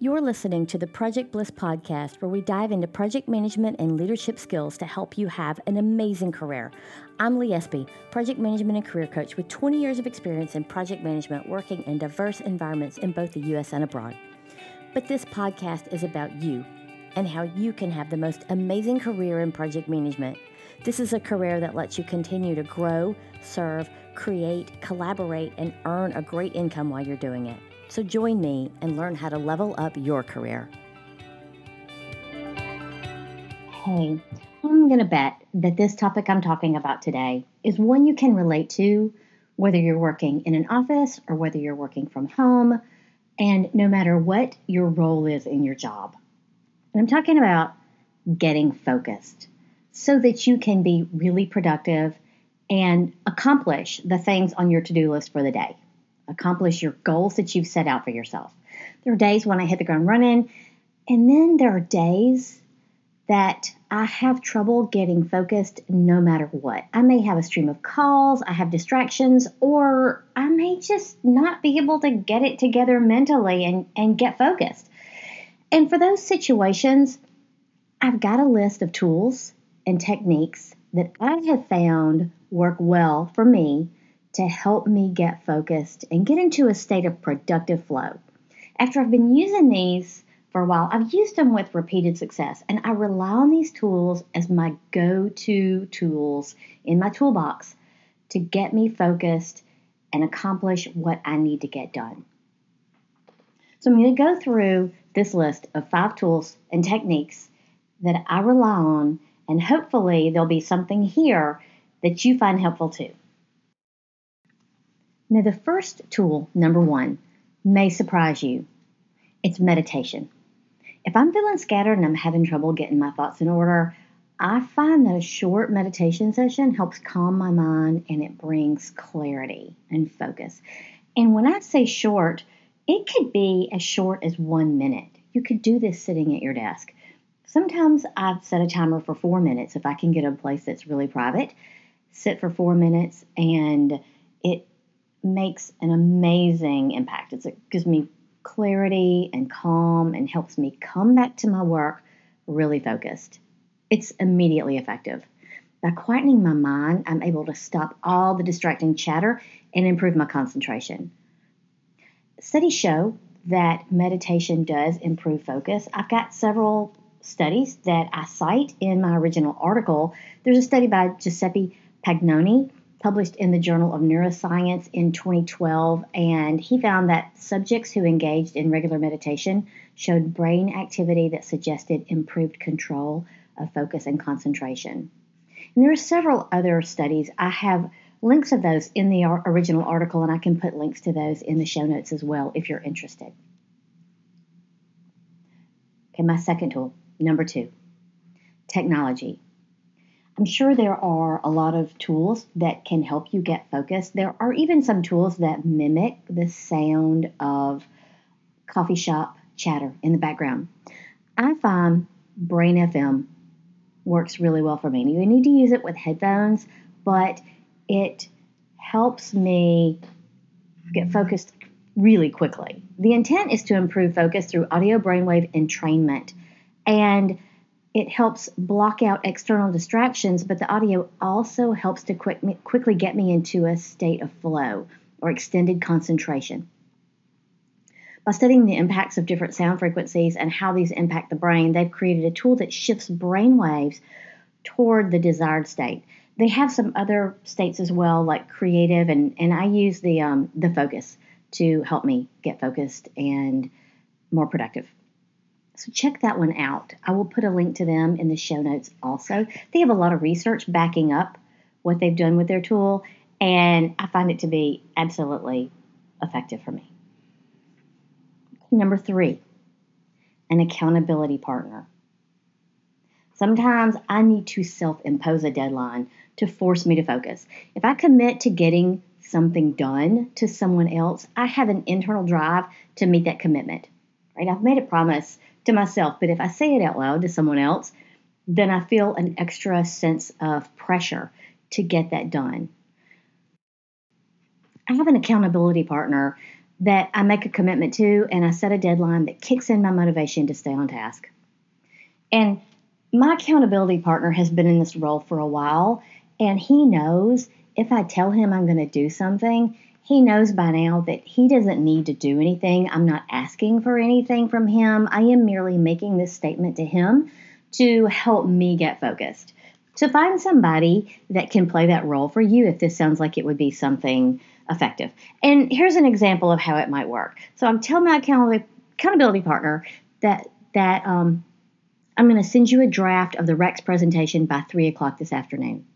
You're listening to the Project Bliss podcast, where we dive into project management and leadership skills to help you have an amazing career. I'm Lee Espy, project management and career coach with 20 years of experience in project management, working in diverse environments in both the U.S. and abroad. But this podcast is about you and how you can have the most amazing career in project management. This is a career that lets you continue to grow, serve, create, collaborate, and earn a great income while you're doing it. So join me and learn how to level up your career. Hey, I'm going to bet that this topic I'm talking about today is one you can relate to, whether you're working in an office or whether you're working from home, and no matter what your role is in your job. And I'm talking about getting focused so that you can be really productive and accomplish the things on your to do list for the day. Accomplish your goals that you've set out for yourself. There are days when I hit the ground running, and then there are days that I have trouble getting focused no matter what. I may have a stream of calls, I have distractions, or I may just not be able to get it together mentally and, and get focused. And for those situations, I've got a list of tools and techniques that I have found work well for me to help me get focused and get into a state of productive flow. After I've been using these for a while, I've used them with repeated success, and I rely on these tools as my go to tools in my toolbox to get me focused and accomplish what I need to get done. So I'm going to go through this list of five tools and techniques that I rely on, and hopefully there'll be something here that you find helpful too. Now, the first tool, number one, may surprise you. It's meditation. If I'm feeling scattered and I'm having trouble getting my thoughts in order, I find that a short meditation session helps calm my mind and it brings clarity and focus. And when I say short, it could be as short as one minute. You could do this sitting at your desk. Sometimes I've set a timer for four minutes if I can get a place that's really private. Sit for four minutes and it makes an amazing impact. It's, it gives me clarity and calm and helps me come back to my work really focused. It's immediately effective. By quietening my mind, I'm able to stop all the distracting chatter and improve my concentration. Studies show that meditation does improve focus. I've got several studies that I cite in my original article. There's a study by Giuseppe Pagnoni published in the Journal of Neuroscience in 2012, and he found that subjects who engaged in regular meditation showed brain activity that suggested improved control of focus and concentration. And there are several other studies. I have links of those in the original article, and I can put links to those in the show notes as well if you're interested. Okay, my second tool, number two technology. I'm sure there are a lot of tools that can help you get focused. There are even some tools that mimic the sound of coffee shop chatter in the background. I find Brain FM works really well for me. You need to use it with headphones, but it helps me get focused really quickly. The intent is to improve focus through audio brainwave entrainment. And it helps block out external distractions, but the audio also helps to quick, quickly get me into a state of flow or extended concentration. By studying the impacts of different sound frequencies and how these impact the brain, they've created a tool that shifts brain waves toward the desired state. They have some other states as well, like creative, and, and I use the um, the focus to help me get focused and more productive. So check that one out. I will put a link to them in the show notes also. They have a lot of research backing up what they've done with their tool, and I find it to be absolutely effective for me. Number three, an accountability partner. Sometimes I need to self impose a deadline to force me to focus. If I commit to getting something done to someone else, I have an internal drive to meet that commitment. Right? I've made a promise to myself, but if I say it out loud to someone else, then I feel an extra sense of pressure to get that done. I have an accountability partner that I make a commitment to and I set a deadline that kicks in my motivation to stay on task. And my accountability partner has been in this role for a while, and he knows if I tell him I'm going to do something, he knows by now that he doesn't need to do anything. I'm not asking for anything from him. I am merely making this statement to him to help me get focused. So find somebody that can play that role for you if this sounds like it would be something effective. And here's an example of how it might work. So I'm telling my accountability partner that that um, I'm going to send you a draft of the Rex presentation by three o'clock this afternoon.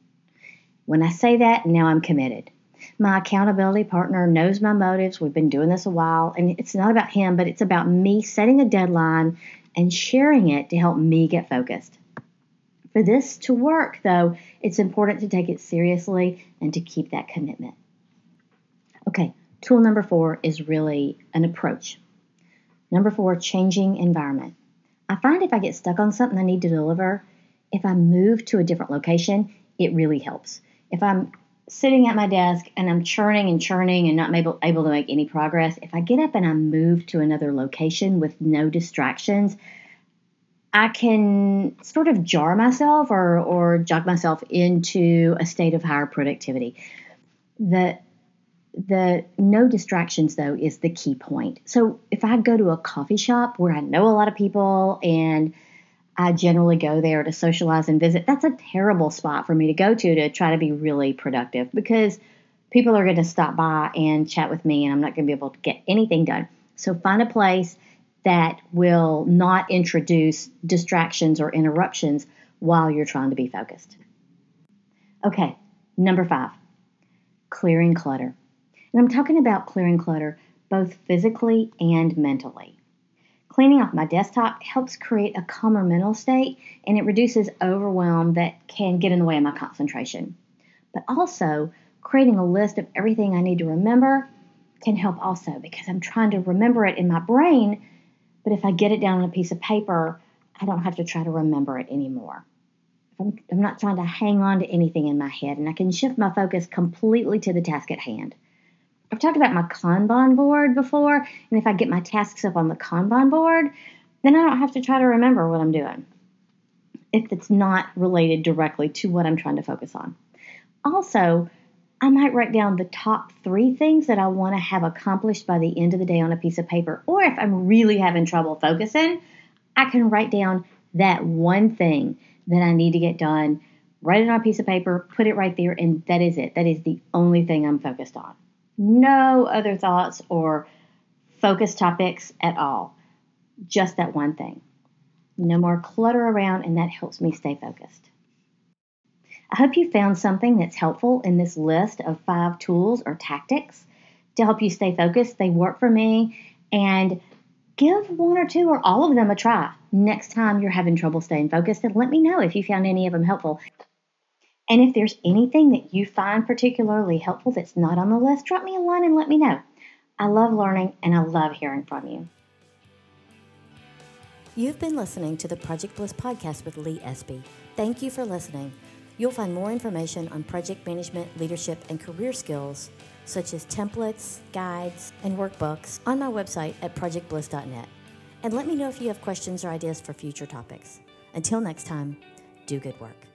When I say that, now I'm committed. My accountability partner knows my motives. We've been doing this a while, and it's not about him, but it's about me setting a deadline and sharing it to help me get focused. For this to work, though, it's important to take it seriously and to keep that commitment. Okay, tool number four is really an approach. Number four, changing environment. I find if I get stuck on something I need to deliver, if I move to a different location, it really helps if I'm sitting at my desk and I'm churning and churning and not able, able to make any progress, if I get up and I move to another location with no distractions, I can sort of jar myself or, or jog myself into a state of higher productivity. The the no distractions though is the key point. So if I go to a coffee shop where I know a lot of people and I generally go there to socialize and visit. That's a terrible spot for me to go to to try to be really productive because people are going to stop by and chat with me and I'm not going to be able to get anything done. So find a place that will not introduce distractions or interruptions while you're trying to be focused. Okay, number five, clearing clutter. And I'm talking about clearing clutter both physically and mentally. Cleaning off my desktop helps create a calmer mental state and it reduces overwhelm that can get in the way of my concentration. But also, creating a list of everything I need to remember can help also because I'm trying to remember it in my brain, but if I get it down on a piece of paper, I don't have to try to remember it anymore. I'm, I'm not trying to hang on to anything in my head, and I can shift my focus completely to the task at hand. I've talked about my Kanban board before, and if I get my tasks up on the Kanban board, then I don't have to try to remember what I'm doing if it's not related directly to what I'm trying to focus on. Also, I might write down the top three things that I want to have accomplished by the end of the day on a piece of paper. Or if I'm really having trouble focusing, I can write down that one thing that I need to get done, write it on a piece of paper, put it right there, and that is it. That is the only thing I'm focused on no other thoughts or focus topics at all. Just that one thing. No more clutter around, and that helps me stay focused. I hope you found something that's helpful in this list of five tools or tactics to help you stay focused. They work for me, and give one or two or all of them a try next time you're having trouble staying focused, and let me know if you found any of them helpful. And if there's anything that you find particularly helpful that's not on the list, drop me a line and let me know. I love learning and I love hearing from you. You've been listening to the Project Bliss podcast with Lee Espy. Thank you for listening. You'll find more information on project management, leadership, and career skills, such as templates, guides, and workbooks, on my website at projectbliss.net. And let me know if you have questions or ideas for future topics. Until next time, do good work.